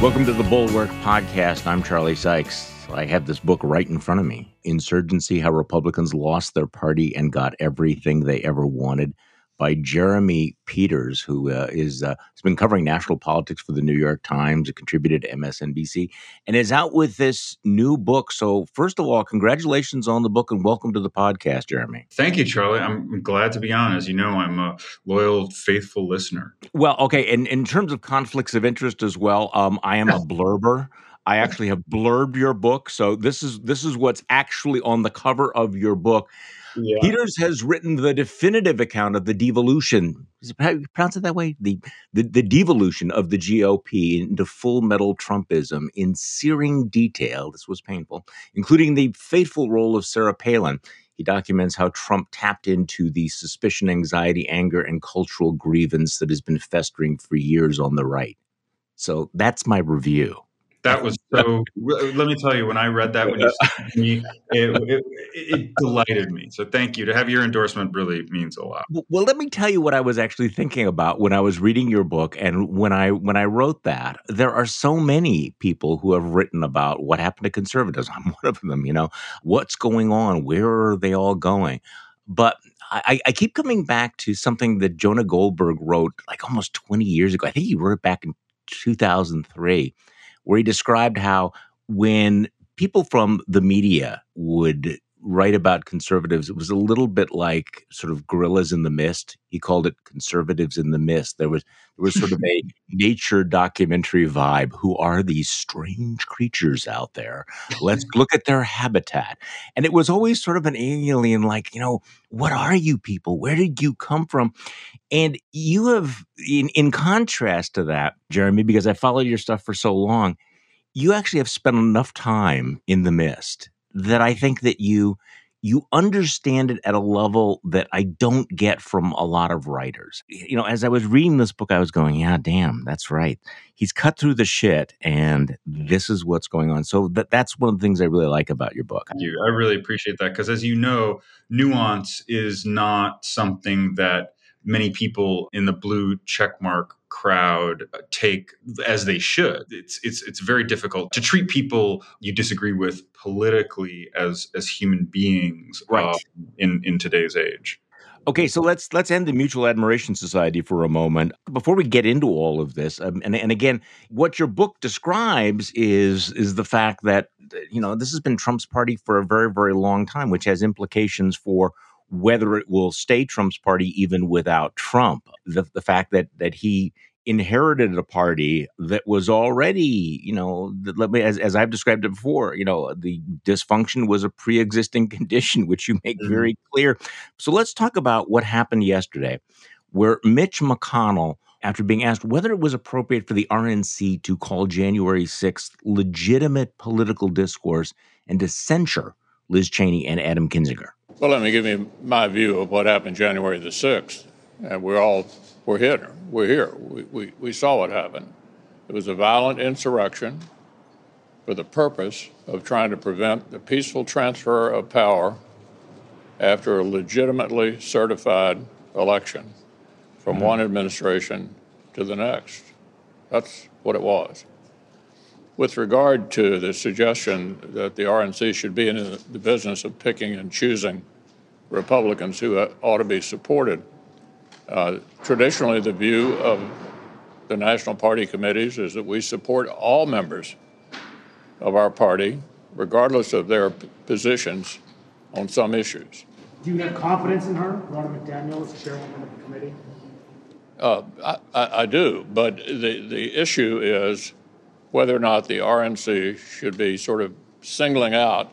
Welcome to the Bulwark Podcast. I'm Charlie Sykes. I have this book right in front of me Insurgency How Republicans Lost Their Party and Got Everything They Ever Wanted by Jeremy Peters, who uh, is uh, has been covering national politics for the New York Times, contributed to MSNBC, and is out with this new book. So, first of all, congratulations on the book and welcome to the podcast, Jeremy. Thank you, Charlie. I'm glad to be on. As you know, I'm a loyal, faithful listener. Well, okay, and in terms of conflicts of interest as well, um, I am a blurber. I actually have blurbed your book, so this is this is what's actually on the cover of your book. Peters has written the definitive account of the devolution. Is it pronounce it that way? The, the the devolution of the GOP into full metal Trumpism in searing detail. This was painful, including the fateful role of Sarah Palin. He documents how Trump tapped into the suspicion, anxiety, anger, and cultural grievance that has been festering for years on the right. So that's my review. That was so. let me tell you, when I read that, when you sent me, it, it, it, delighted me. So thank you. To have your endorsement really means a lot. Well, let me tell you what I was actually thinking about when I was reading your book, and when I when I wrote that. There are so many people who have written about what happened to conservatives. I'm one of them. You know, what's going on? Where are they all going? But I, I, keep coming back to something that Jonah Goldberg wrote like almost 20 years ago. I think he wrote it back in 2003 where he described how when people from the media would write about conservatives, it was a little bit like sort of gorillas in the mist. He called it conservatives in the mist. There was there was sort of a nature documentary vibe. Who are these strange creatures out there? Let's look at their habitat. And it was always sort of an alien, like, you know, what are you people? Where did you come from? And you have, in, in contrast to that, Jeremy, because I followed your stuff for so long, you actually have spent enough time in the mist that I think that you you understand it at a level that I don't get from a lot of writers. You know, as I was reading this book, I was going, yeah, damn, that's right. He's cut through the shit and this is what's going on. So that that's one of the things I really like about your book. Thank you. I really appreciate that because as you know, nuance is not something that many people in the blue checkmark crowd take as they should. It's it's it's very difficult to treat people you disagree with politically as as human beings right. uh, in in today's age. Okay, so let's let's end the Mutual Admiration Society for a moment before we get into all of this. Um, and and again, what your book describes is is the fact that you know this has been Trump's party for a very very long time, which has implications for whether it will stay Trump's party even without Trump. The, the fact that that he inherited a party that was already, you know, let me, as, as I've described it before, you know, the dysfunction was a pre-existing condition, which you make mm-hmm. very clear. So let's talk about what happened yesterday, where Mitch McConnell, after being asked whether it was appropriate for the RNC to call January 6th legitimate political discourse and to censure Liz Cheney and Adam Kinzinger. Well, let me give you my view of what happened January the 6th. And we're all, we're here. We're here. We, we, we saw what happened. It was a violent insurrection for the purpose of trying to prevent the peaceful transfer of power after a legitimately certified election from mm-hmm. one administration to the next. That's what it was. With regard to the suggestion that the RNC should be in the business of picking and choosing Republicans who ought to be supported, uh, traditionally the view of the national party committees is that we support all members of our party, regardless of their positions on some issues. Do you have confidence in her, Ronna McDaniel, as chairwoman of the committee? Uh, I, I, I, do, but the, the issue is whether or not the RNC should be sort of singling out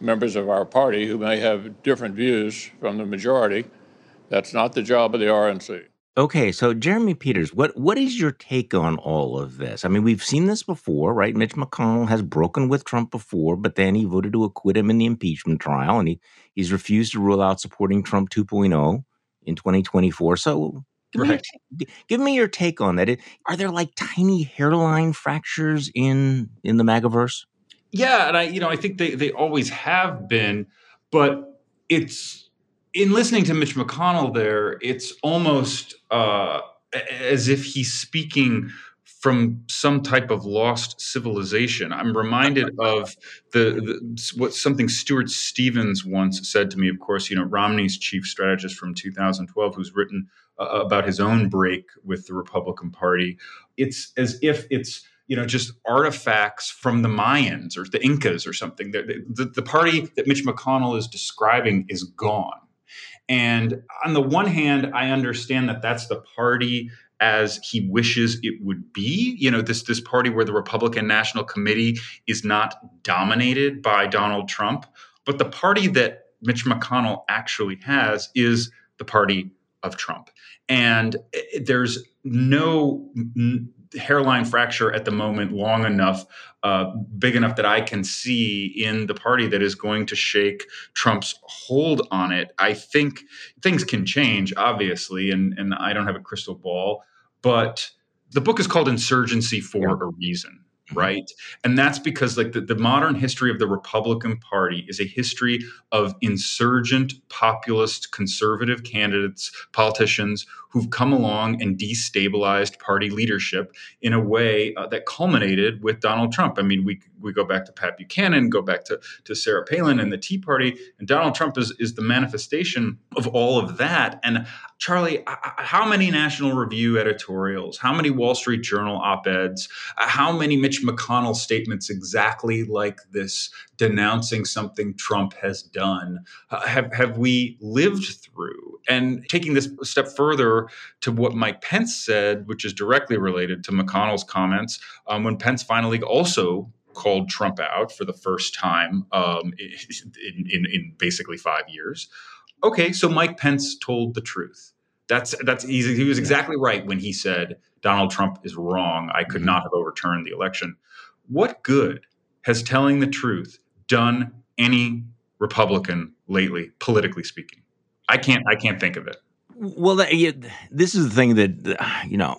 members of our party who may have different views from the majority. That's not the job of the RNC. Okay, so Jeremy Peters, what what is your take on all of this? I mean, we've seen this before, right? Mitch McConnell has broken with Trump before, but then he voted to acquit him in the impeachment trial, and he he's refused to rule out supporting Trump 2.0 in 2024. So Give, right. me, give me your take on that. Are there like tiny hairline fractures in in the MAGAverse? Yeah, and I you know I think they they always have been, but it's in listening to Mitch McConnell there, it's almost uh, as if he's speaking from some type of lost civilization. I'm reminded of the, the, what something Stuart Stevens once said to me. Of course, you know Romney's chief strategist from 2012, who's written uh, about his own break with the Republican Party. It's as if it's you know just artifacts from the Mayans or the Incas or something. The, the, the party that Mitch McConnell is describing is gone. And on the one hand, I understand that that's the party as he wishes it would be. You know, this this party where the Republican National Committee is not dominated by Donald Trump, but the party that Mitch McConnell actually has is the party of Trump. And eh, there's no hairline fracture at the moment long enough, uh, big enough that I can see in the party that is going to shake Trump's hold on it. I think things can change, obviously, and, and I don't have a crystal ball, but the book is called Insurgency for a reason. Mm-hmm. right and that's because like the, the modern history of the republican party is a history of insurgent populist conservative candidates politicians who've come along and destabilized party leadership in a way uh, that culminated with donald trump i mean we we go back to pat buchanan go back to, to sarah palin and the tea party and donald trump is, is the manifestation of all of that and charlie how many national review editorials how many wall street journal op-eds how many mitch McConnell statements exactly like this, denouncing something Trump has done, uh, have, have we lived through? And taking this step further to what Mike Pence said, which is directly related to McConnell's comments, um, when Pence finally also called Trump out for the first time um, in, in, in basically five years. Okay, so Mike Pence told the truth. That's that's easy. He was exactly right when he said Donald Trump is wrong. I could mm-hmm. not have overturned the election. What good has telling the truth done any Republican lately, politically speaking? I can't. I can't think of it. Well, that, yeah, this is the thing that you know.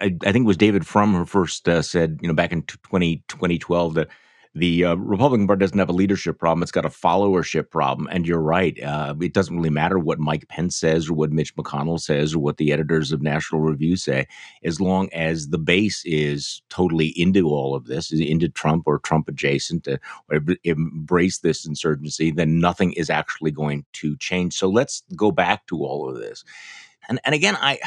I, I think it was David Frum who first uh, said, you know, back in 20, 2012 that the uh, Republican Party doesn't have a leadership problem; it's got a followership problem. And you're right; uh, it doesn't really matter what Mike Pence says or what Mitch McConnell says or what the editors of National Review say, as long as the base is totally into all of this, is into Trump or Trump adjacent, to, embrace this insurgency, then nothing is actually going to change. So let's go back to all of this. And and again, I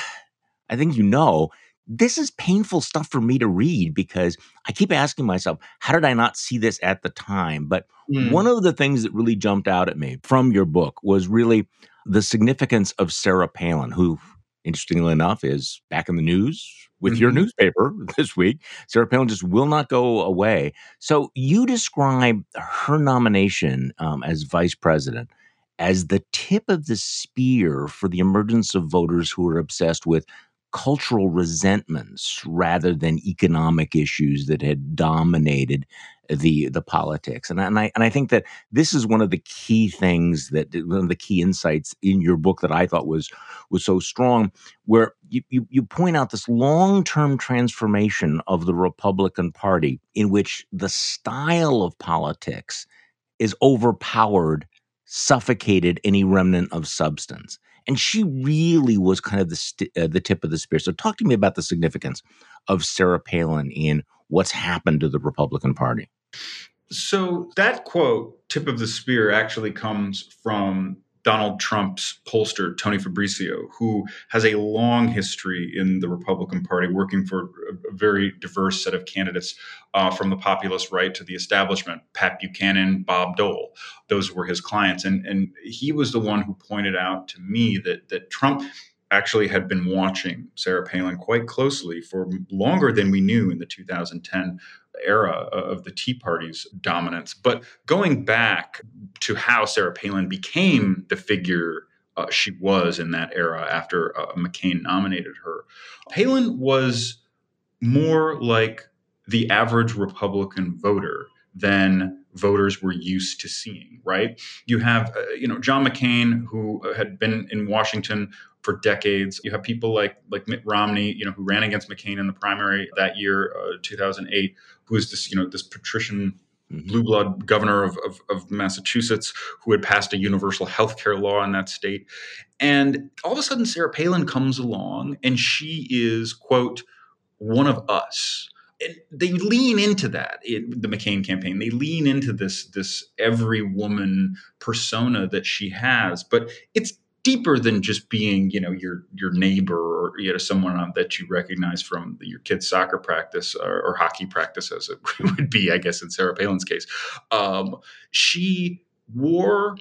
I think you know this is painful stuff for me to read because I keep asking myself, how did I not see this at the time? But mm. one of the things that really jumped out at me from your book was really the significance of Sarah Palin, who, interestingly enough, is back in the news with mm-hmm. your newspaper this week. Sarah Palin just will not go away. So you describe her nomination um, as vice president as the tip of the spear for the emergence of voters who are obsessed with cultural resentments rather than economic issues that had dominated the the politics. And, and I and I think that this is one of the key things that one of the key insights in your book that I thought was was so strong, where you you, you point out this long term transformation of the Republican Party in which the style of politics is overpowered, suffocated any remnant of substance and she really was kind of the st- uh, the tip of the spear. So, talk to me about the significance of Sarah Palin in what's happened to the Republican Party. So, that quote, "tip of the spear," actually comes from Donald Trump's pollster, Tony Fabrizio, who has a long history in the Republican Party, working for a very diverse set of candidates uh, from the populist right to the establishment. Pat Buchanan, Bob Dole, those were his clients, and and he was the one who pointed out to me that that Trump actually had been watching Sarah Palin quite closely for longer than we knew in the 2010 era of the Tea Party's dominance. But going back to how Sarah Palin became the figure uh, she was in that era after uh, McCain nominated her, Palin was more like the average Republican voter than voters were used to seeing right you have uh, you know john mccain who had been in washington for decades you have people like like mitt romney you know who ran against mccain in the primary that year uh, 2008 who is this you know this patrician mm-hmm. blue blood governor of, of, of, Massachusetts who had passed a universal health care law in that state. And all of a sudden, Sarah Palin comes along and she is, quote, one of us and they lean into that it, the mccain campaign they lean into this this every woman persona that she has but it's deeper than just being you know your your neighbor or you know someone that you recognize from your kid's soccer practice or, or hockey practice as it would be i guess in sarah palin's case um, she wore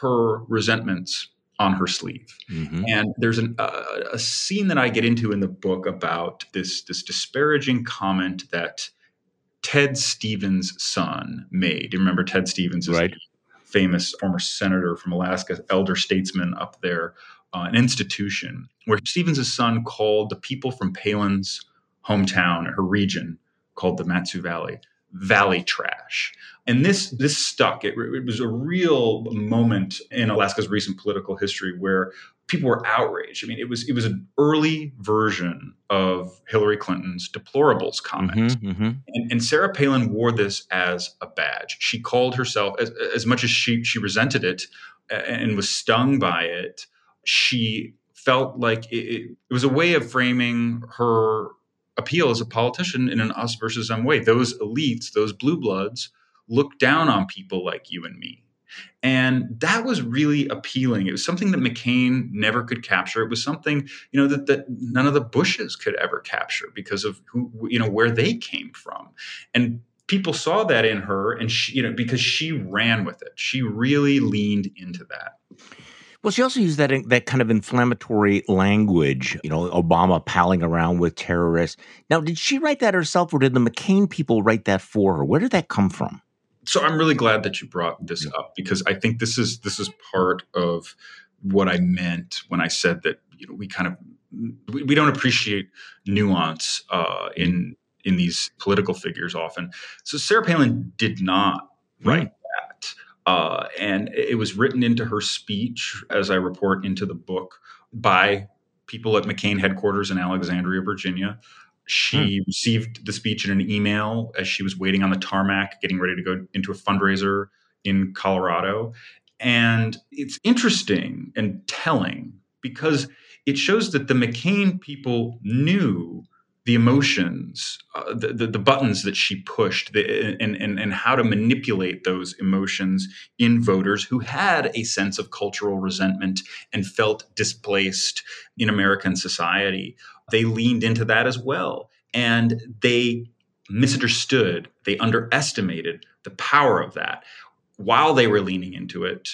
her resentments on her sleeve. Mm-hmm. And there's an, uh, a scene that I get into in the book about this this disparaging comment that Ted Stevens' son made. You remember Ted Stevens is right. Famous former senator from Alaska, elder statesman up there, uh, an institution where Stevens' son called the people from Palin's hometown, her region, called the Mat-Su Valley, valley trash. And this this stuck. It, it, was a real moment in Alaska's recent political history where people were outraged. I mean, it was it was an early version of Hillary Clinton's deplorables comment. Mm-hmm, mm-hmm. And, and, Sarah Palin wore this as a badge. She called herself as, as much as she she resented it and was stung by it. She felt like it, it was a way of framing her appeal as a politician in an us versus them way. Those elites, those blue bloods, look down on people like you and me. And that was really appealing. It was something that McCain never could capture. It was something, you know, that, that none of the Bushes could ever capture because of who, you know, where they came from. And people saw that in her and she, you know, because she ran with it. She really leaned into that. Well, she also used that that kind of inflammatory language, you know, Obama palling around with terrorists. Now, did she write that herself or did the McCain people write that for her? Where did that come from? So I'm really glad that you brought this up because I think this is this is part of what I meant when I said that you know we kind of we, we don't appreciate nuance uh, in in these political figures often. So Sarah Palin did not write uh, and it was written into her speech, as I report into the book, by people at McCain headquarters in Alexandria, Virginia. She hmm. received the speech in an email as she was waiting on the tarmac, getting ready to go into a fundraiser in Colorado. And it's interesting and telling because it shows that the McCain people knew the emotions, uh, the, the, the buttons that she pushed, the, and, and and how to manipulate those emotions in voters who had a sense of cultural resentment and felt displaced in American society. They leaned into that as well, and they misunderstood, they underestimated the power of that. While they were leaning into it,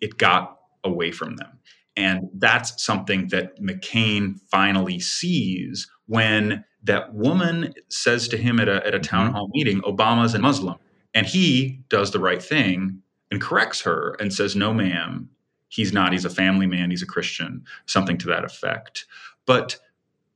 it got away from them. And that's something that McCain finally sees when that woman says to him at a, at a town mm-hmm. hall meeting, Obama's a Muslim. And he does the right thing and corrects her and says, No, ma'am, he's not. He's a family man. He's a Christian, something to that effect. But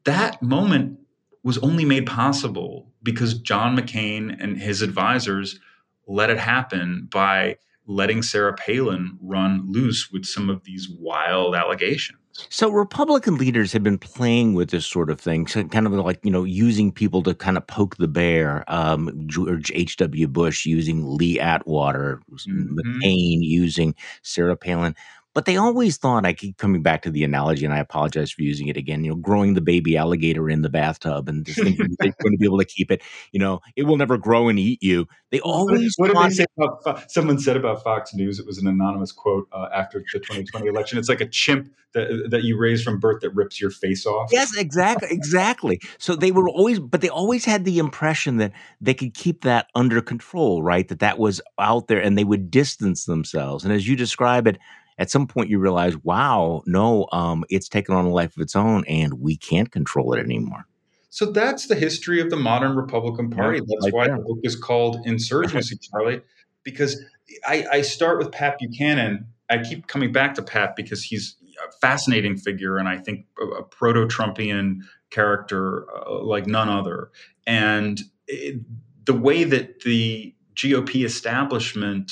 that moment was only made possible because John McCain and his advisors let it happen by letting Sarah Palin run loose with some of these wild allegations. So Republican leaders have been playing with this sort of thing, so kind of like you know using people to kind of poke the bear. Um, George H. W. Bush using Lee Atwater, mm-hmm. McCain using Sarah Palin. But they always thought, I keep coming back to the analogy, and I apologize for using it again, you know, growing the baby alligator in the bathtub and just thinking they're going to be able to keep it, you know, it will never grow and eat you. They always What, what did they say about, someone said about Fox News, it was an anonymous quote uh, after the 2020 election. It's like a chimp that, that you raise from birth that rips your face off. Yes, exactly. Exactly. So they were always, but they always had the impression that they could keep that under control, right? That that was out there and they would distance themselves. And as you describe it, at some point you realize, wow, no, um, it's taken on a life of its own, and we can't control it anymore. So that's the history of the modern Republican Party. Yeah, that's why the book is called Insurgency, Charlie, because I, I start with Pat Buchanan. I keep coming back to Pat because he's a fascinating figure, and I think a, a proto-Trumpian character uh, like none other. And it, the way that the GOP establishment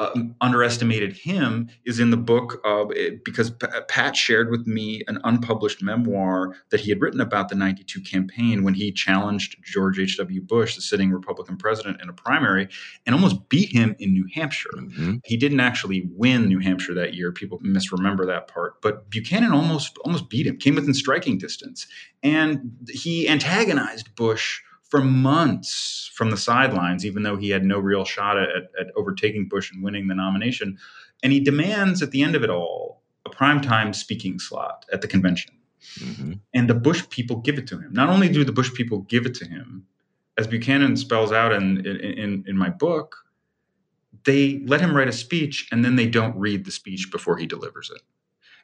uh, underestimated him is in the book uh, it, because P- Pat shared with me an unpublished memoir that he had written about the 92 campaign when he challenged George H.W. Bush, the sitting Republican president, in a primary and almost beat him in New Hampshire. Mm-hmm. He didn't actually win New Hampshire that year. People misremember that part. But Buchanan almost almost beat him, came within striking distance. And he antagonized Bush for months from the sidelines, even though he had no real shot at, at overtaking Bush and winning the nomination. And he demands at the end of it all a primetime speaking slot at the convention. Mm-hmm. And the Bush people give it to him. Not only do the Bush people give it to him, as Buchanan spells out in, in, in my book, they let him write a speech and then they don't read the speech before he delivers it.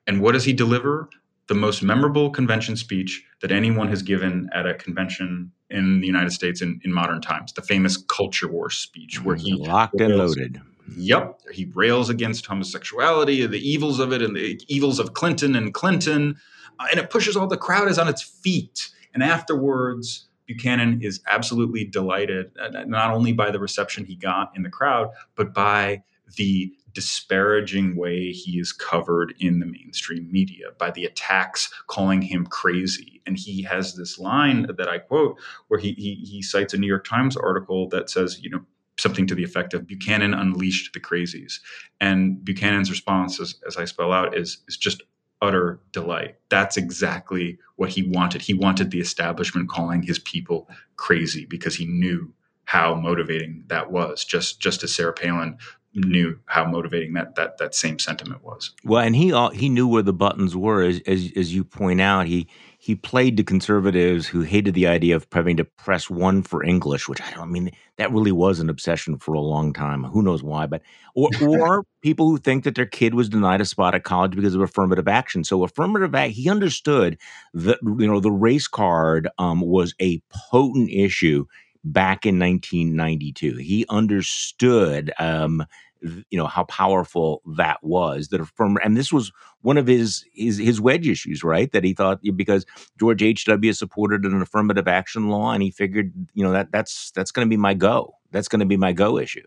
And what does he deliver? The most memorable convention speech that anyone has given at a convention in the United States in, in modern times, the famous culture war speech where he locked rails, and loaded. Yep. He rails against homosexuality, the evils of it, and the evils of Clinton and Clinton. Uh, and it pushes all the crowd is on its feet. And afterwards, Buchanan is absolutely delighted, uh, not only by the reception he got in the crowd, but by the disparaging way he is covered in the mainstream media by the attacks calling him crazy. And he has this line that I quote where he, he, he cites a New York Times article that says, you know, something to the effect of Buchanan unleashed the crazies. And Buchanan's response, as, as I spell out, is, is just utter delight. That's exactly what he wanted. He wanted the establishment calling his people crazy because he knew how motivating that was. Just just as Sarah Palin knew how motivating that that that same sentiment was. Well, and he he knew where the buttons were, as as, as you point out. He he played to conservatives who hated the idea of having to press one for English, which I don't I mean that really was an obsession for a long time. Who knows why? But or, or people who think that their kid was denied a spot at college because of affirmative action. So affirmative act, he understood that you know the race card um, was a potent issue back in 1992. He understood um, you know how powerful that was that affirm and this was one of his his his wedge issues right? That he thought because george h.w supported an affirmative action law and he figured you know that that's that's going to be my go. That's going to be my go issue.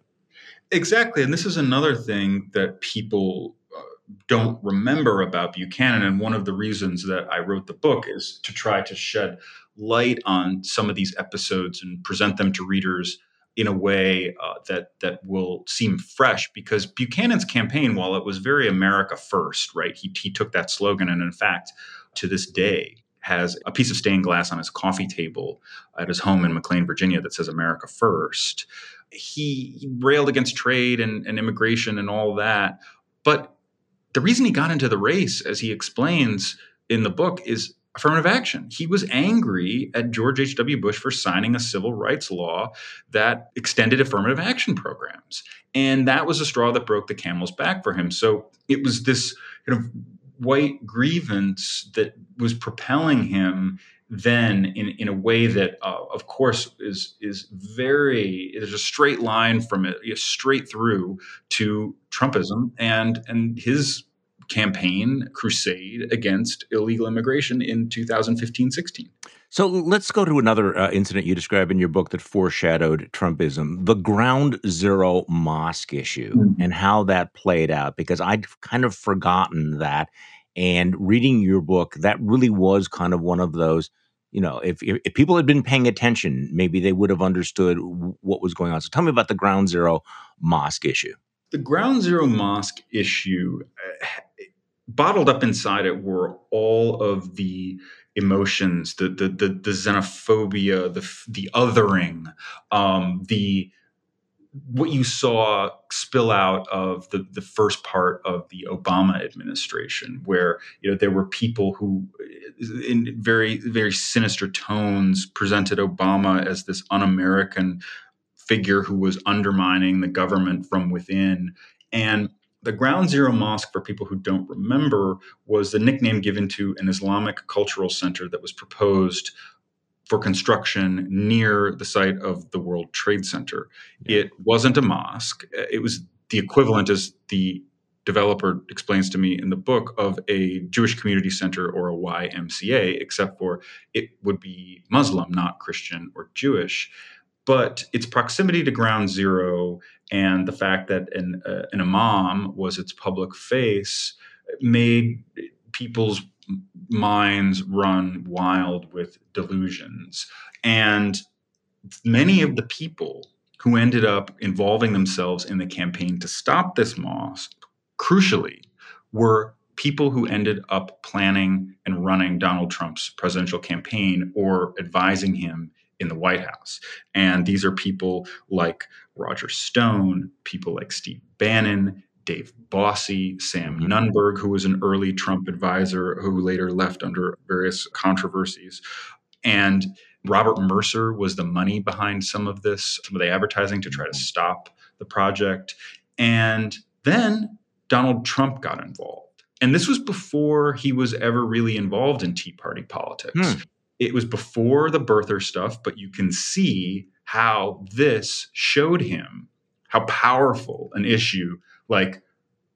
Exactly and this is another thing that people uh, don't remember about buchanan and one of the reasons that i wrote the book is to try to shed light on some of these episodes and present them to readers in a way uh, that that will seem fresh because Buchanan's campaign, while it was very America first, right? He he took that slogan, and in fact, to this day, has a piece of stained glass on his coffee table at his home in McLean, Virginia, that says "America First. He, he railed against trade and, and immigration and all that, but the reason he got into the race, as he explains in the book, is affirmative action. He was angry at George H.W. Bush for signing a civil rights law that extended affirmative action programs. And that was a straw that broke the camel's back for him. So it was this kind of white grievance that was propelling him then in, in a way that uh, of course is is very there's a straight line from it straight through to Trumpism and and his campaign crusade against illegal immigration in 2015 16. So let's go to another uh, incident you describe in your book that foreshadowed Trumpism the ground zero mosque issue mm-hmm. and how that played out, because I'd kind of forgotten that. And reading your book, that really was kind of one of those you know, if, if, if people had been paying attention, maybe they would have understood what was going on. So tell me about the Ground Zero mosque issue. The Ground Zero mosque issue uh, bottled up inside it were all of the emotions, the the the, the xenophobia, the the othering, um, the what you saw spill out of the, the first part of the Obama administration, where you know there were people who, in very very sinister tones, presented Obama as this un-American figure who was undermining the government from within, and the Ground Zero Mosque, for people who don't remember, was the nickname given to an Islamic cultural center that was proposed for construction near the site of the World Trade Center. It wasn't a mosque, it was the equivalent, as the developer explains to me in the book, of a Jewish community center or a YMCA, except for it would be Muslim, not Christian or Jewish but its proximity to ground zero and the fact that an, uh, an imam was its public face made people's minds run wild with delusions. And many of the people who ended up involving themselves in the campaign to stop this mosque, crucially, were people who ended up planning and running Donald Trump's presidential campaign or advising him in the White House. And these are people like Roger Stone, people like Steve Bannon, Dave Bossie, Sam mm-hmm. Nunberg, who was an early Trump advisor who later left under various controversies. And Robert Mercer was the money behind some of this, some of the advertising to try to stop the project. And then Donald Trump got involved. And this was before he was ever really involved in Tea Party politics. Hmm. It was before the birther stuff, but you can see how this showed him how powerful an issue like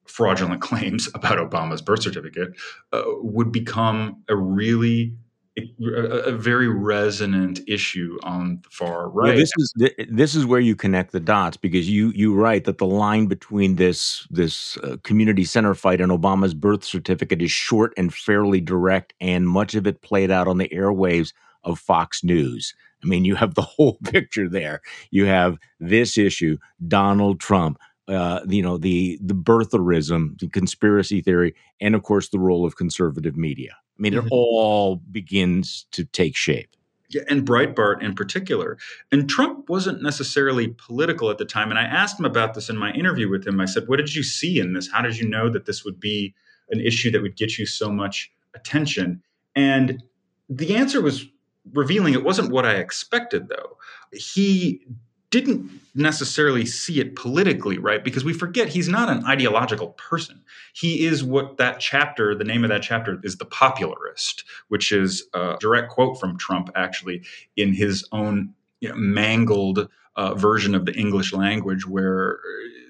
fraudulent claims about Obama's birth certificate uh, would become a really a, very resonant issue on the far right. Well, this is this is where you connect the dots because you you write that the line between this this uh, community center fight and Obama's birth certificate is short and fairly direct, and much of it played out on the airwaves of Fox News. I mean, you have the whole picture there. You have this issue, Donald Trump, uh, you know, the the birtherism, the conspiracy theory, and of course the role of conservative media. I mean, mm-hmm. it all begins to take shape. Yeah, and Breitbart in particular. And Trump wasn't necessarily political at the time. And I asked him about this in my interview with him. I said, What did you see in this? How did you know that this would be an issue that would get you so much attention? And the answer was revealing. It wasn't what I expected, though. He didn't necessarily see it politically, right? Because we forget he's not an ideological person. He is what that chapter, the name of that chapter is The Popularist, which is a direct quote from Trump, actually, in his own you know, mangled uh, version of the English language, where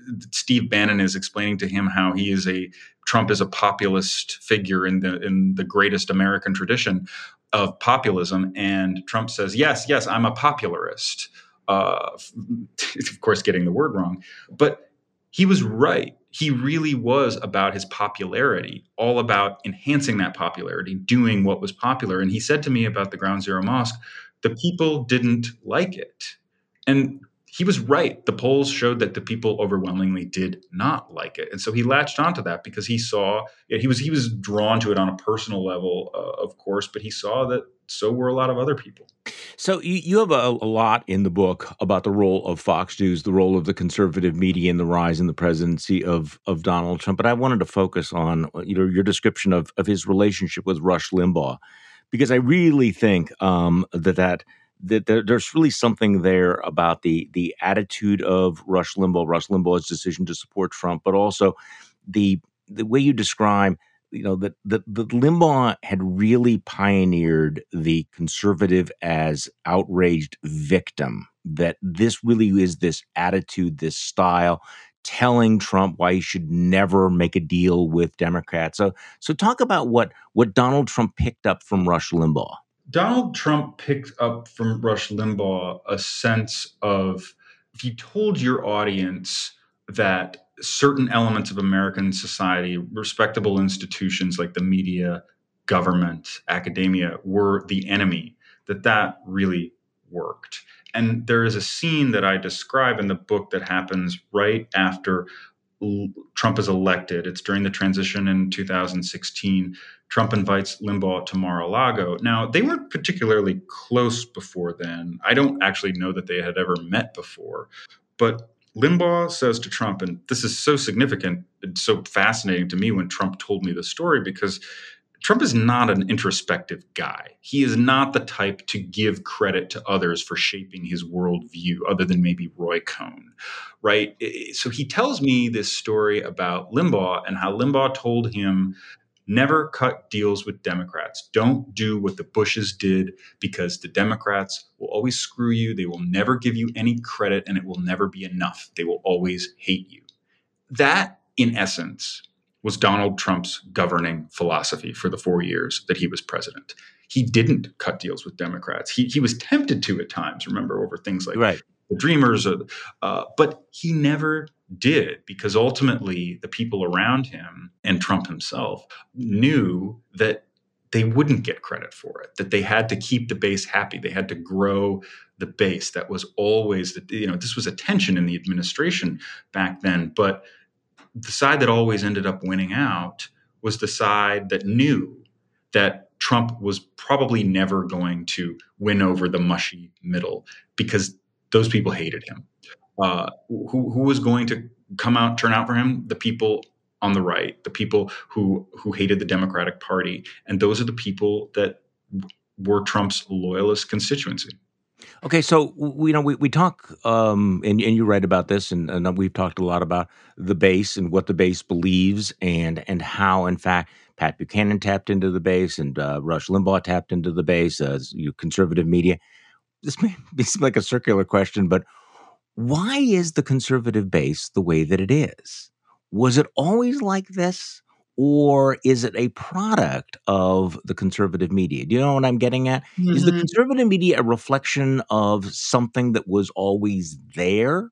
uh, Steve Bannon is explaining to him how he is a Trump is a populist figure in the in the greatest American tradition of populism, and Trump says, "Yes, yes, I'm a popularist." Uh, of course, getting the word wrong, but he was right. He really was about his popularity, all about enhancing that popularity, doing what was popular. And he said to me about the Ground Zero Mosque, the people didn't like it. And he was right. The polls showed that the people overwhelmingly did not like it, and so he latched onto that because he saw he was he was drawn to it on a personal level, uh, of course, but he saw that so were a lot of other people. So you, you have a, a, lot in the book about the role of Fox News, the role of the conservative media and the rise in the presidency of of Donald Trump. But I wanted to focus on you know your description of of his relationship with Rush Limbaugh, because I really think um, that that that there, there's really something there about the the attitude of Rush Limbaugh, Rush Limbaugh's decision to support Trump, but also the the way you describe, you know, that that, Limbaugh had really pioneered the conservative as outraged victim. That this really is this attitude, this style, telling Trump why he should never make a deal with Democrats. So, so talk about what what Donald Trump picked up from Rush Limbaugh. Donald Trump picked up from Rush Limbaugh a sense of if you told your audience that certain elements of American society, respectable institutions like the media, government, academia were the enemy, that that really worked. And there is a scene that I describe in the book that happens right after Trump is elected. It's during the transition in 2016. Trump invites Limbaugh to Mar a Lago. Now, they weren't particularly close before then. I don't actually know that they had ever met before. But Limbaugh says to Trump, and this is so significant, it's so fascinating to me when Trump told me the story because Trump is not an introspective guy. He is not the type to give credit to others for shaping his worldview, other than maybe Roy Cohn, right? So he tells me this story about Limbaugh and how Limbaugh told him never cut deals with Democrats. Don't do what the Bushes did because the Democrats will always screw you. They will never give you any credit and it will never be enough. They will always hate you. That, in essence, was Donald Trump's governing philosophy for the four years that he was president. He didn't cut deals with Democrats. He, he was tempted to at times, remember, over things like right. the dreamers, or, uh, but he never did because ultimately the people around him and Trump himself knew that they wouldn't get credit for it, that they had to keep the base happy. They had to grow the base. That was always the, you know, this was a tension in the administration back then. But the side that always ended up winning out was the side that knew that Trump was probably never going to win over the mushy middle because those people hated him. Uh, who, who was going to come out, turn out for him? The people on the right, the people who who hated the Democratic Party, and those are the people that were Trump's loyalist constituency. Okay, so we you know we, we talk um, and, and you write about this, and, and we've talked a lot about the base and what the base believes, and and how in fact Pat Buchanan tapped into the base, and uh, Rush Limbaugh tapped into the base as you conservative media. This may seem like a circular question, but why is the conservative base the way that it is? Was it always like this? Or is it a product of the conservative media? Do you know what I'm getting at? Mm-hmm. Is the mm-hmm. conservative media a reflection of something that was always there?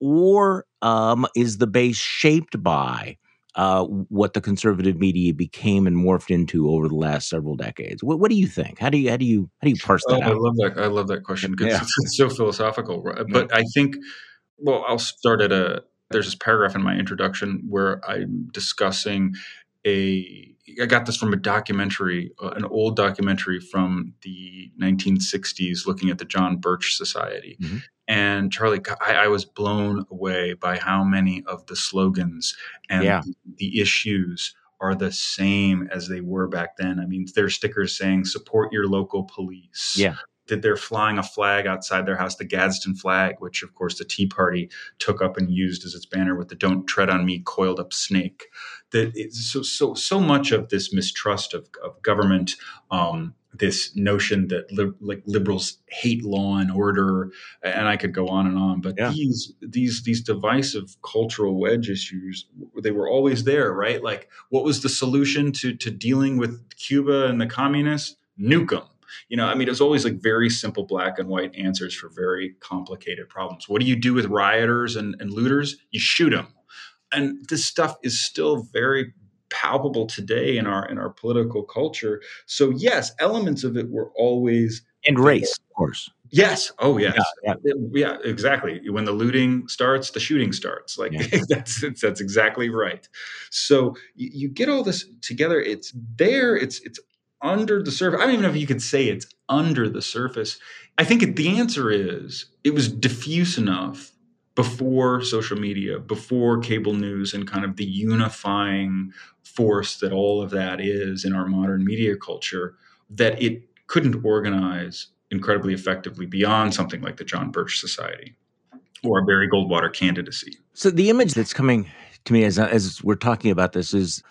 Or um, is the base shaped by uh, what the conservative media became and morphed into over the last several decades. What, what do you think? How do you how do you how do you parse that oh, out? I love that. I love that question because yeah. it's, so philosophical. But yeah. I think, well, I'll start at a there's this paragraph in my introduction where I'm discussing a I got this from a documentary, uh, an old documentary from the 1960s, looking at the John Birch Society. Mm-hmm. And Charlie, I, I, was blown away by how many of the slogans and yeah. the, the issues are the same as they were back then. I mean, there's stickers saying "Support your local police." Yeah, that they're flying a flag outside their house, the Gadsden flag, which of course the Tea Party took up and used as its banner with the "Don't tread on me" coiled up snake. That so so so much of this mistrust of, of government, um, this notion that li- like liberals hate law and order, and I could go on and on. But yeah. these these these divisive cultural wedge issues, they were always there, right? Like, what was the solution to to dealing with Cuba and the communists? Nuke them you know, I mean, it's always like very simple black and white answers for very complicated problems. What do you do with rioters and, and looters? You shoot them. And this stuff is still very palpable today in our in our political culture. So yes, elements of it were always and race, of course. Yes. Oh, yes. Yeah, yeah. yeah, exactly. When the looting starts, the shooting starts. Like yeah. that's that's exactly right. So you, you, get all this together. It's there. It's it's under the surface. I don't even know if you could say it's under the surface. I think the answer is it was diffuse enough before social media, before cable news, and kind of the unifying force that all of that is in our modern media culture, that it couldn't organize incredibly effectively beyond something like the John Birch Society or a Barry Goldwater candidacy. So the image that's coming to me as as we're talking about this is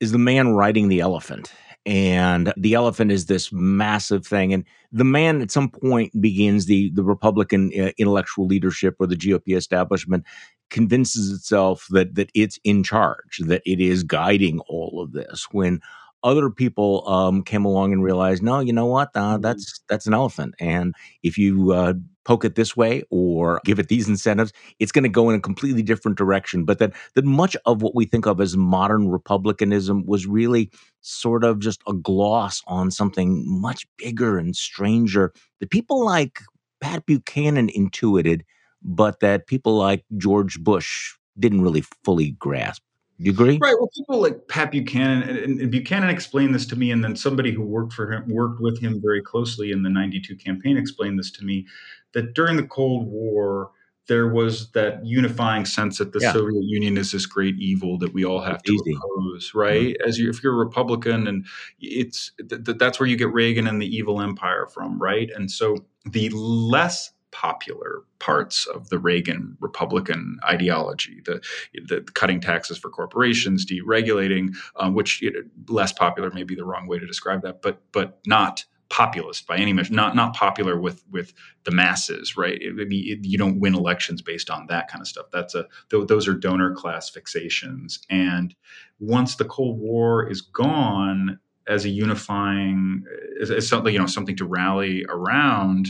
is the man riding the elephant and the elephant is this massive thing and the man at some point begins the the republican uh, intellectual leadership or the gop establishment convinces itself that that it's in charge that it is guiding all of this when other people um, came along and realized, no, you know what? Uh, mm-hmm. that's that's an elephant, and if you uh, poke it this way or give it these incentives, it's going to go in a completely different direction. But that that much of what we think of as modern republicanism was really sort of just a gloss on something much bigger and stranger that people like Pat Buchanan intuited, but that people like George Bush didn't really fully grasp. Do you agree? Right. Well, people like Pat Buchanan and, and, Buchanan explained this to me, and then somebody who worked for him, worked with him very closely in the '92 campaign, explained this to me that during the Cold War there was that unifying sense that the yeah. Soviet Union is this great evil that we all have it's to easy. oppose, right? Mm-hmm. As you, if you're a Republican, and it's th- th- that's where you get Reagan and the evil empire from, right? And so the less popular parts of the Reagan Republican ideology, the, the cutting taxes for corporations, deregulating, um, which less popular may be the wrong way to describe that, but but not populist by any measure, not not popular with with the masses, right? It, it, it, you don't win elections based on that kind of stuff. That's a th- those are donor class fixations, and once the Cold War is gone as a unifying, as, as something you know something to rally around.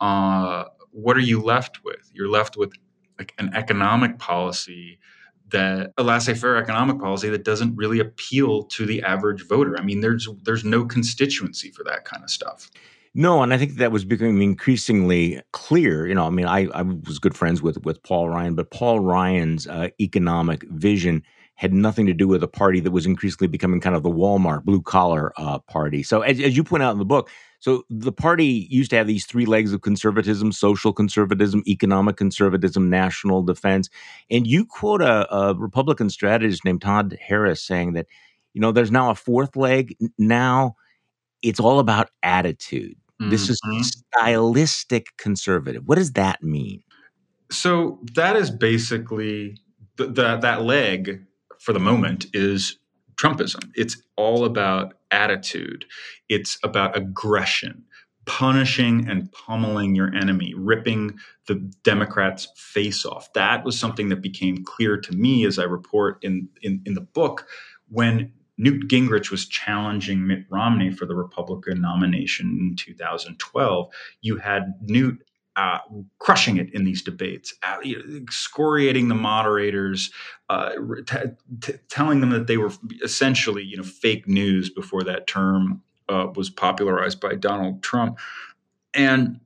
Uh, what are you left with? You're left with like an economic policy that a laissez-faire economic policy that doesn't really appeal to the average voter. I mean, there's there's no constituency for that kind of stuff. No, and I think that was becoming increasingly clear. You know, I mean, I, I was good friends with with Paul Ryan, but Paul Ryan's uh, economic vision had nothing to do with a party that was increasingly becoming kind of the Walmart blue collar uh, party. So, as, as you point out in the book, so the party used to have these three legs of conservatism: social conservatism, economic conservatism, national defense. And you quote a, a Republican strategist named Todd Harris saying that, you know, there's now a fourth leg. Now it's all about attitude this is Mhm. stylistic conservative. What does that mean? So that is basically th- that that leg for the moment is Trumpism. It's all about attitude. It's about aggression, punishing and pummeling your enemy, ripping the Democrats' face off. That was something that became clear to me as I report in in, in the book when Newt Gingrich was challenging Mitt Romney for the Republican nomination in 2012. You had Newt uh, crushing it in these debates, uh, you know, excoriating the moderators, uh, t- t- telling them that they were essentially, you know, fake news before that term uh, was popularized by Donald Trump, and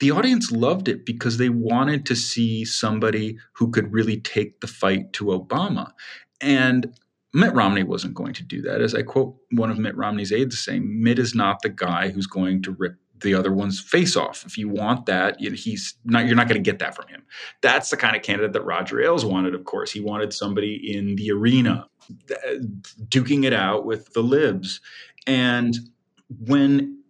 the audience loved it because they wanted to see somebody who could really take the fight to Obama, and Mitt Romney wasn't going to do that. As I quote one of Mitt Romney's aides saying, Mitt is not the guy who's going to rip the other one's face off. If you want that, he's not. You're not going to get that from him. That's the kind of candidate that Roger Ailes wanted. Of course, he wanted somebody in the arena, uh, duking it out with the libs. And when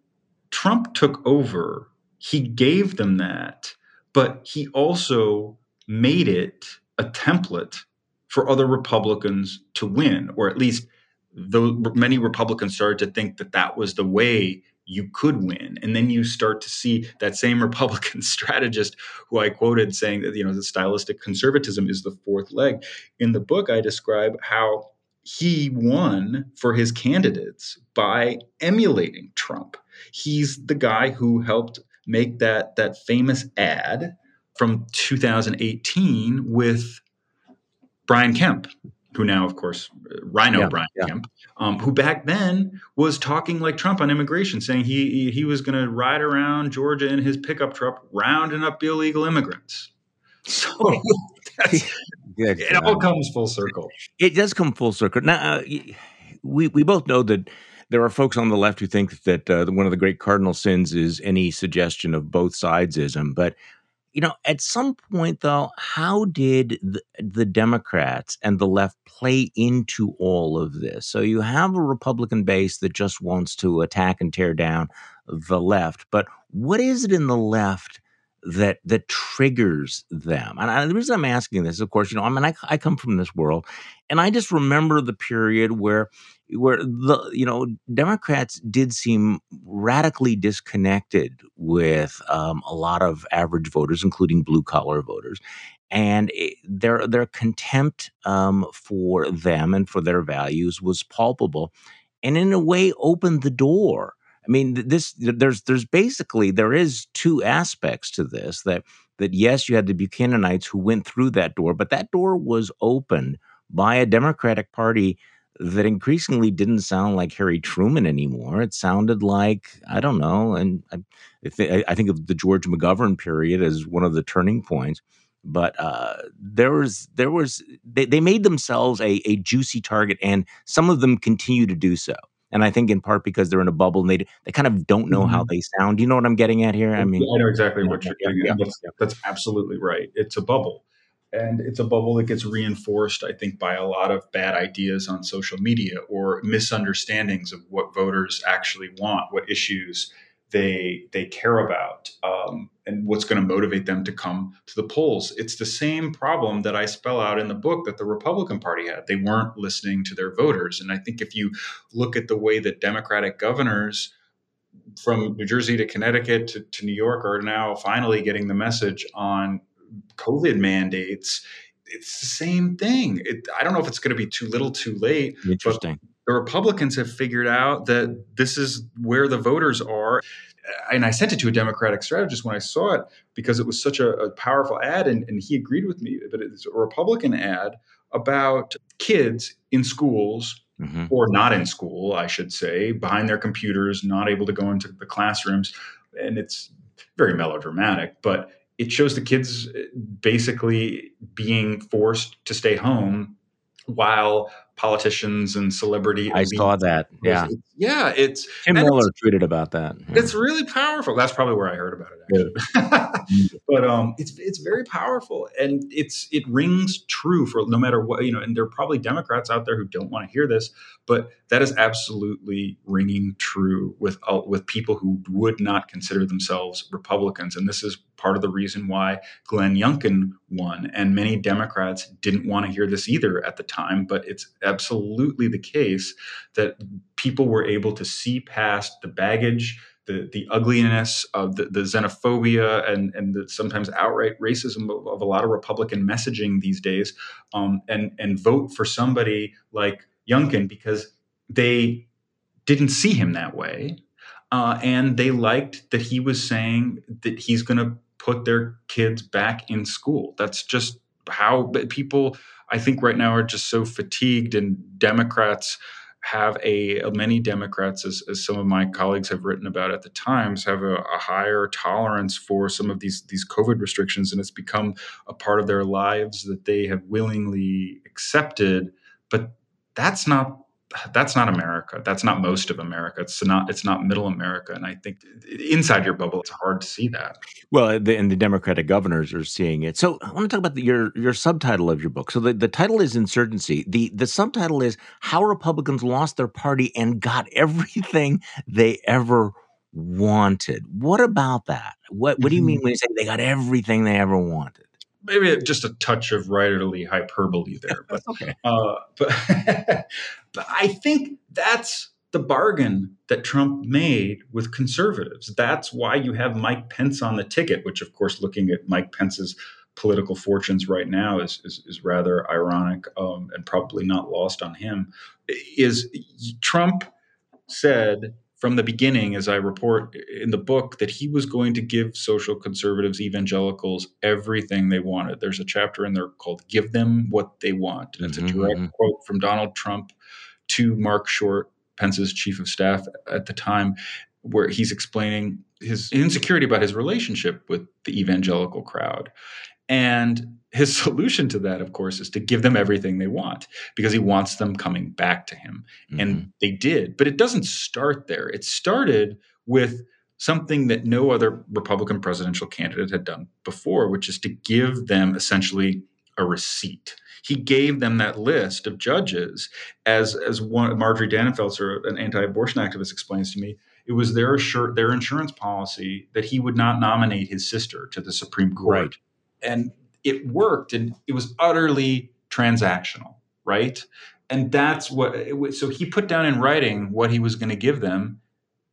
Trump took over, he gave them that, but he also made it a template for other Republicans to win, or at least though many Republicans started to think that that was the way you could win. And then you start to see that same Republican strategist who I quoted saying that, you know, the stylistic conservatism is the fourth leg. In the book, I describe how he won for his candidates by emulating Trump. He's the guy who helped make that, that famous ad from 2018 with Brian Kemp, who now, of course, RINO Yeah, Brian yeah. Kemp, um, who back then was talking like Trump on immigration, saying he he, was going to ride around Georgia in his pickup truck, rounding up illegal immigrants. So that's, Yeah, it all comes full circle. It does come full circle. Now, uh, we we both know that there are folks on the left who think that uh, one of the great cardinal sins is any suggestion of both sidesism. But you know, at some point, though, how did the, the Democrats and the left play into all of this? So you have a Republican base that just wants to attack and tear down the left, but what is it in the left? that that triggers them. And I, the reason I'm asking this, of course, you know, I mean, I, I come from this world, and I just remember the period where where the you know Democrats did seem radically disconnected with um, a lot of average voters, including blue collar voters. And it, their their contempt um, for them and for their values was palpable, and in a way opened the door I mean, this there's there's basically there is two aspects to this that that yes, you had the Buchananites who went through that door, but that door was opened by a Democratic Party that increasingly didn't sound like Harry Truman anymore. It sounded like I don't know, and I, I, think of the George McGovern period as one of the turning points. But uh, there was there was they, they made themselves a, a juicy target, and some of them continue to do so and I think in part because they're in a bubble and they they kind of don't know how they sound. Do you know what I'm getting at here? I mean, I know exactly yeah, what you're yeah, getting yeah, at. That's, that's absolutely right. It's a bubble. And it's a bubble that gets reinforced, I think, by a lot of bad ideas on social media or misunderstandings of what voters actually want, what issues they they care about, um, and what's going to motivate them to come to the polls. It's the same problem that I spell out in the book that the Republican Party had. They weren't listening to their voters, and I think if you look at the way that Democratic governors from New Jersey to Connecticut to, to New York are now finally getting the message on COVID mandates. It's the same thing. It, I don't know if it's going to be too little, too late. interesting. the Republicans have figured out that this is where the voters are. And I sent it to a Democratic strategist when I saw it because it was such a, a powerful ad, and, and he agreed with me. But it's a Republican ad about kids in schools mm-hmm. or not in school, I should say, behind their computers, not able to go into the classrooms. And it's very melodramatic, but it shows the kids basically being forced to stay home while politicians and celebrity. I saw that. Yeah, it's, yeah. It's Tim Miller tweeted about that. Yeah. It's really powerful. That's probably where I heard about it. Actually, but um, it's it's very powerful, and it's it rings true for no matter what you know. And there are probably Democrats out there who don't want to hear this, but that is absolutely ringing true with uh, with people who would not consider themselves Republicans, and this is part of the reason why Glenn Youngkin won. And many Democrats didn't want to hear this either at the time, but it's absolutely the case that people were able to see past the baggage. The, the ugliness of the, the xenophobia and, and the sometimes outright racism of, of a lot of Republican messaging these days, um, and, and vote for somebody like Youngkin because they didn't see him that way. Uh, and they liked that he was saying that he's going to put their kids back in school. That's just how people, I think, right now are just so fatigued, and Democrats have a uh, many Democrats, as, as some of my colleagues have written about at the Times, have a, a, higher tolerance for some of these these COVID restrictions, and it's become a part of their lives that they have willingly accepted. But that's not that's not America. That's not most of America. It's not it's not middle America. And I think inside your bubble, it's hard to see that. Well, the, and the Democratic governors are seeing it. So I want to talk about the, your your subtitle of your book. So the, the title is Insurgency. The the subtitle is How Republicans Lost Their Party and Got Everything They Ever Wanted. What about that? What what do you mean mm-hmm. when you say they got everything they ever wanted? Maybe just a touch of writerly hyperbole there, but okay. Uh, but but I think that's the bargain that Trump made with conservatives. That's why you have Mike Pence on the ticket, which, of course, looking at Mike Pence's political fortunes right now is is, is rather ironic um, and probably not lost on him. Is Trump said from the beginning, as I report in the book, that he was going to give social conservatives, evangelicals, everything they wanted. There's a chapter in there called Give Them What They Want. And it's a mm-hmm, direct mm-hmm. quote from Donald Trump to Mark Short, Pence's chief of staff at the time, where he's explaining his insecurity about his relationship with the evangelical crowd. And his solution to that, of course, is to give them everything they want because he wants them coming back to him. Mm-hmm. And they did. But it doesn't start there. It started with something that no other Republican presidential candidate had done before, which is to give them essentially a receipt. He gave them that list of judges, as as one Marjorie Dannenfelser, an anti-abortion activist, explains to me. It was their assur- their insurance policy that he would not nominate his sister to the Supreme Court. Right and it worked and it was utterly transactional right? And that's what was, so he put down in writing what he was going to give them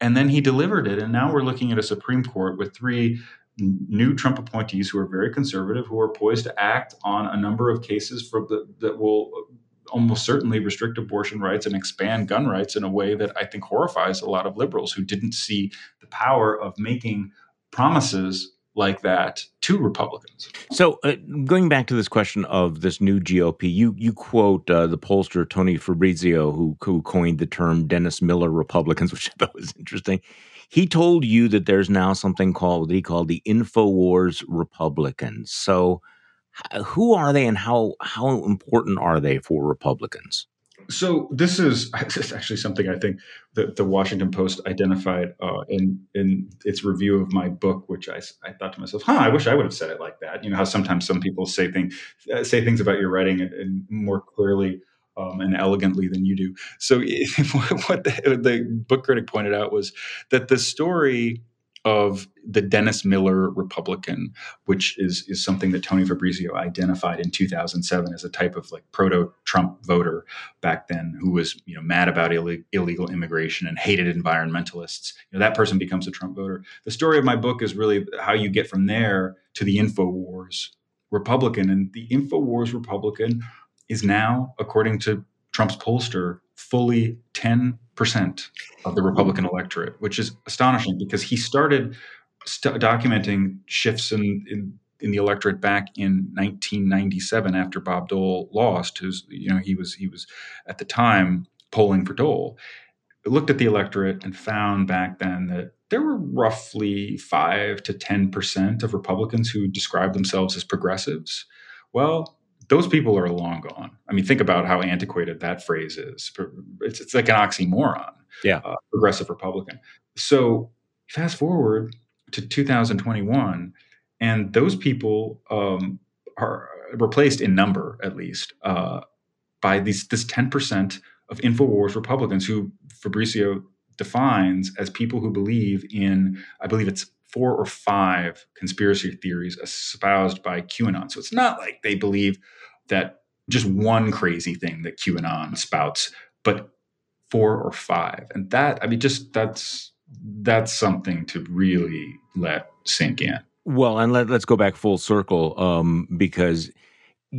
and then he delivered it and now we're looking at a supreme court with three new trump appointees who are very conservative who are poised to act on a number of cases the, that will uh, almost certainly restrict abortion rights and expand gun rights in a way that i think horrifies a lot of liberals who didn't see the power of making promises like that to Republicans. So, uh, going back to this question of this new GOP, you you quote uh, the pollster Tony Fabrizio, who who coined the term Dennis Miller Republicans, which I thought was interesting. He told you that there's now something called what he called the Infowars Republicans. So, who are they, and how how important are they for Republicans? So this is, this is actually something I think that the Washington Post identified uh, in in its review of my book, which I, I thought to myself, huh, I wish I would have said it like that. You know how sometimes some people say things uh, say things about your writing and, and more clearly um, and elegantly than you do. So what the, the book critic pointed out was that the story of the Dennis Miller Republican, which is is something that Tony Fabrizio identified in 2007 as a type of like proto-Trump voter back then, who was you know mad about Ill- illegal immigration and hated environmentalists. You know that person becomes a Trump voter. The story of my book is really how you get from there to the Infowars Republican, and the Infowars Republican is now, according to Trump's pollster fully 10% of the Republican electorate, which is astonishing because he started st- documenting shifts in, in in the electorate back in 1997 after Bob Dole lost who's you know he was he was at the time polling for Dole. Looked at the electorate and found back then that there were roughly 5 to 10% of Republicans who described themselves as progressives. Well those people are long gone. I mean, think about how antiquated that phrase is. It's, it's like an oxymoron. Yeah. Uh, progressive Republican. So fast forward to 2021, and those people um, are replaced in number, at least, uh, by these this 10% of InfoWars Republicans who Fabrizio defines as people who believe in, I believe it's four or five conspiracy theories espoused by QAnon. So it's not like they believe that just one crazy thing that QAnon spouts, but four or five. And that, I mean, just that's that's something to really let sink in. Well, and let, us go back full circle um, because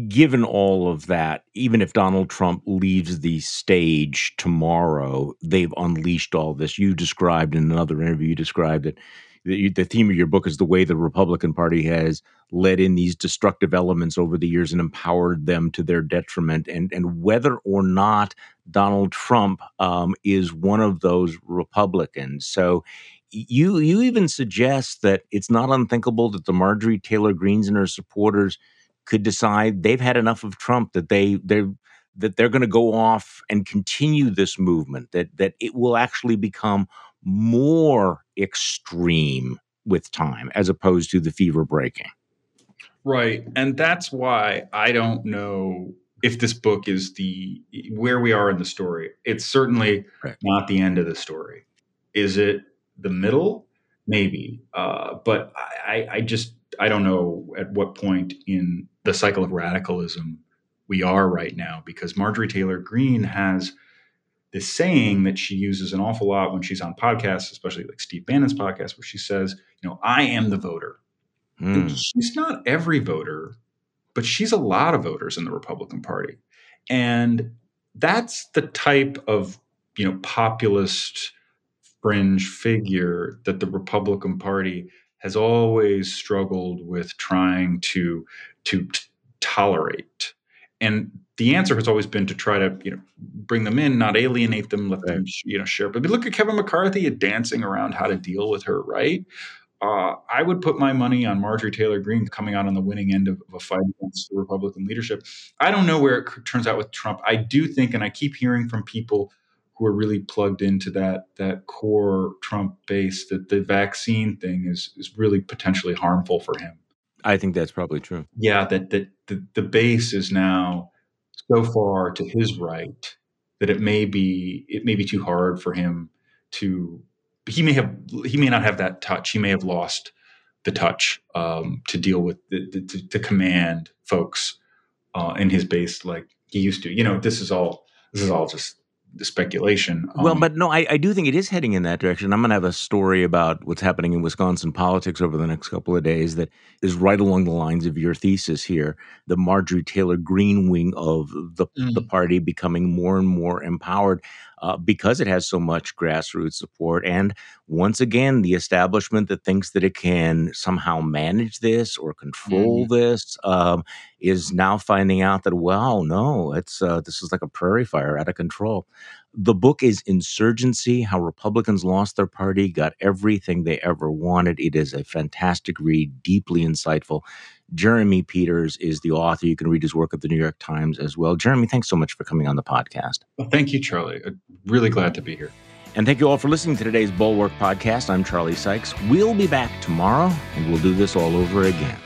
given all of that, even if Donald Trump leaves the stage tomorrow, they've unleashed all this. You described in another interview, you described that the, the theme of your book is the way the Republican Party has led in these destructive elements over the years and empowered them to their detriment, and and whether or not Donald Trump um, is one of those Republicans. So you you even suggest that it's not unthinkable that the Marjorie Taylor Greenes and her supporters could decide they've had enough of Trump that they they that they're going to go off and continue this movement that that it will actually become more extreme with time as opposed to the fever breaking. Right. And that's why I don't know if this book is the where we are in the story. It's certainly right. not the end of the story. Is it the middle? Maybe. Uh, but I, I just I don't know at what point in the cycle of radicalism we are right now because Marjorie Taylor Greene has this saying that she uses an awful lot when she's on podcasts, especially like Steve Bannon's podcast, where she says, you know, I am the voter. Mm. She's not every voter, but she's a lot of voters in the Republican Party. And that's the type of, you know, populist fringe figure that the Republican Party has always struggled with trying to to t- tolerate. And the answer has always been to try to you know bring them in, not alienate them, let them you know share. But look at Kevin McCarthy dancing around how to deal with her, right? Uh, I would put my money on Marjorie Taylor Greene coming out on the winning end of, of, a fight against the Republican leadership. I don't know where it turns out with Trump. I do think, and I keep hearing from people who are really plugged into that that core Trump base that the vaccine thing is is really potentially harmful for him. I think that's probably true. Yeah, that that the, the base is now so far to his right that it may be it may be too hard for him to he may have he may not have that touch. He may have lost the touch um, to deal with the, the, to, to, command folks uh, in his base like he used to. You know this is all this is all just the speculation. Um, well, but no, I, I, do think it is heading in that direction. I'm going to have a story about what's happening in Wisconsin politics over the next couple of days that is right along the lines of your thesis here. The Marjorie Taylor Greene wing of the, mm. the party becoming more and more empowered uh, because it has so much grassroots support. And once again, the establishment that thinks that it can somehow manage this or control mm. this um, is now finding out that, well, no, it's uh, this is like a prairie fire out of control. The book is Insurgency How Republicans Lost Their Party, Got Everything They Ever Wanted. It is a fantastic read, deeply insightful. Jeremy Peters is the author. You can read his work at the New York Times as well. Jeremy, thanks so much for coming on the podcast. Well, thank you, Charlie. I'm really glad to be here. And thank you all for listening to today's Bulwark podcast. I'm Charlie Sykes. We'll be back tomorrow and we'll do this all over again.